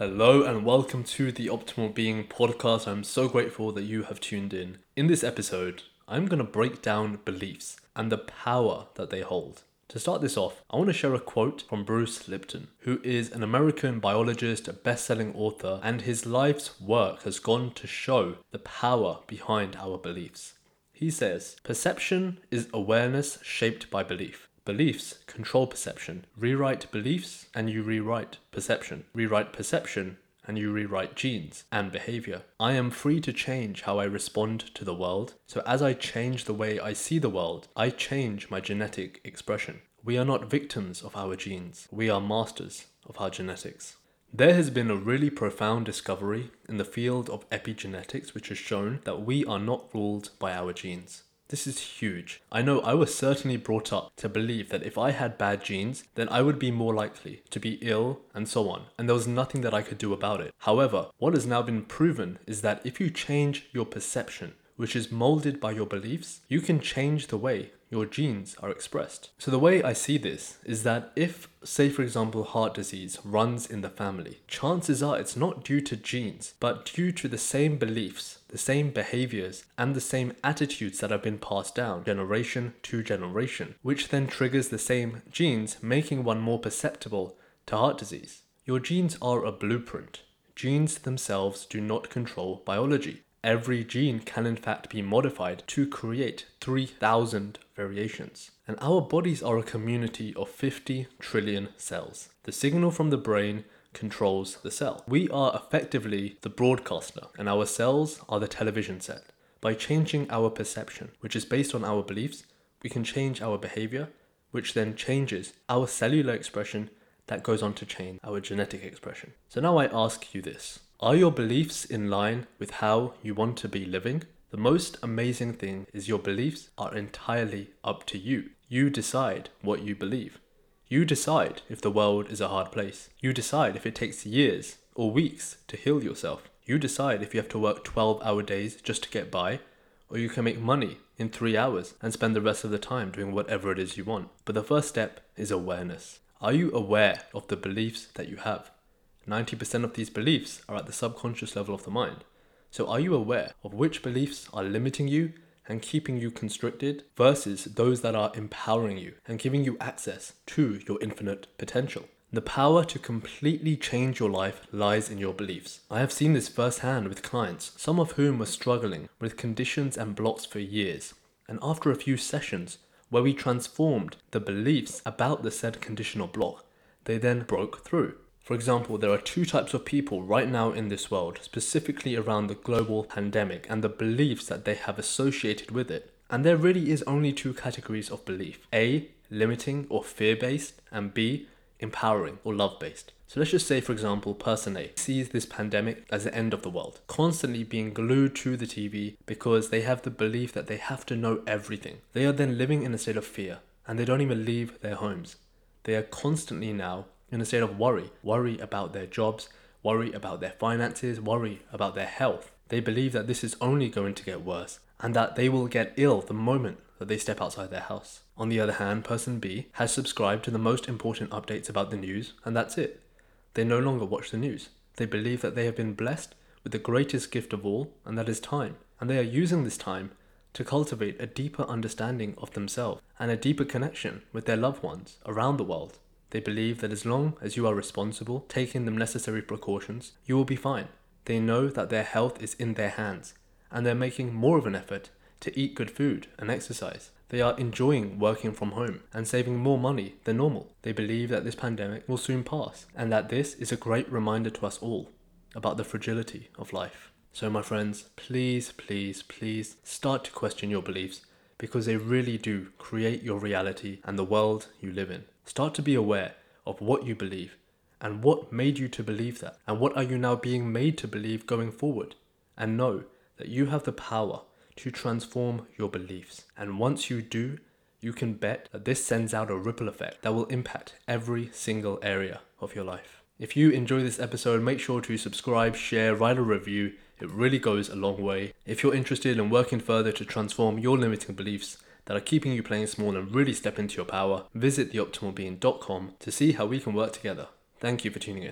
Hello and welcome to the Optimal Being podcast. I'm so grateful that you have tuned in. In this episode, I'm going to break down beliefs and the power that they hold. To start this off, I want to share a quote from Bruce Lipton, who is an American biologist, a best selling author, and his life's work has gone to show the power behind our beliefs. He says, Perception is awareness shaped by belief. Beliefs control perception. Rewrite beliefs and you rewrite perception. Rewrite perception and you rewrite genes and behavior. I am free to change how I respond to the world. So as I change the way I see the world, I change my genetic expression. We are not victims of our genes. We are masters of our genetics. There has been a really profound discovery in the field of epigenetics which has shown that we are not ruled by our genes. This is huge. I know I was certainly brought up to believe that if I had bad genes, then I would be more likely to be ill and so on, and there was nothing that I could do about it. However, what has now been proven is that if you change your perception, which is molded by your beliefs, you can change the way your genes are expressed. So, the way I see this is that if, say, for example, heart disease runs in the family, chances are it's not due to genes, but due to the same beliefs, the same behaviors, and the same attitudes that have been passed down generation to generation, which then triggers the same genes, making one more perceptible to heart disease. Your genes are a blueprint. Genes themselves do not control biology every gene can in fact be modified to create 3000 variations. And our bodies are a community of 50 trillion cells. The signal from the brain controls the cell. We are effectively the broadcaster, and our cells are the television set. By changing our perception, which is based on our beliefs, we can change our behavior, which then changes our cellular expression that goes on to change our genetic expression. So now I ask you this are your beliefs in line with how you want to be living? The most amazing thing is your beliefs are entirely up to you. You decide what you believe. You decide if the world is a hard place. You decide if it takes years or weeks to heal yourself. You decide if you have to work 12 hour days just to get by, or you can make money in three hours and spend the rest of the time doing whatever it is you want. But the first step is awareness. Are you aware of the beliefs that you have? 90% of these beliefs are at the subconscious level of the mind. So, are you aware of which beliefs are limiting you and keeping you constricted versus those that are empowering you and giving you access to your infinite potential? The power to completely change your life lies in your beliefs. I have seen this firsthand with clients, some of whom were struggling with conditions and blocks for years. And after a few sessions where we transformed the beliefs about the said conditional block, they then broke through. For example, there are two types of people right now in this world, specifically around the global pandemic and the beliefs that they have associated with it. And there really is only two categories of belief A, limiting or fear based, and B, empowering or love based. So let's just say, for example, person A sees this pandemic as the end of the world, constantly being glued to the TV because they have the belief that they have to know everything. They are then living in a state of fear and they don't even leave their homes. They are constantly now in a state of worry, worry about their jobs, worry about their finances, worry about their health. They believe that this is only going to get worse and that they will get ill the moment that they step outside their house. On the other hand, person B has subscribed to the most important updates about the news and that's it. They no longer watch the news. They believe that they have been blessed with the greatest gift of all, and that is time. And they are using this time to cultivate a deeper understanding of themselves and a deeper connection with their loved ones around the world. They believe that as long as you are responsible, taking the necessary precautions, you will be fine. They know that their health is in their hands, and they're making more of an effort to eat good food and exercise. They are enjoying working from home and saving more money than normal. They believe that this pandemic will soon pass, and that this is a great reminder to us all about the fragility of life. So, my friends, please, please, please start to question your beliefs because they really do create your reality and the world you live in. Start to be aware of what you believe and what made you to believe that, and what are you now being made to believe going forward. And know that you have the power to transform your beliefs. And once you do, you can bet that this sends out a ripple effect that will impact every single area of your life. If you enjoy this episode, make sure to subscribe, share, write a review. It really goes a long way. If you're interested in working further to transform your limiting beliefs, that are keeping you playing small and really step into your power, visit theoptimalbeing.com to see how we can work together. Thank you for tuning in.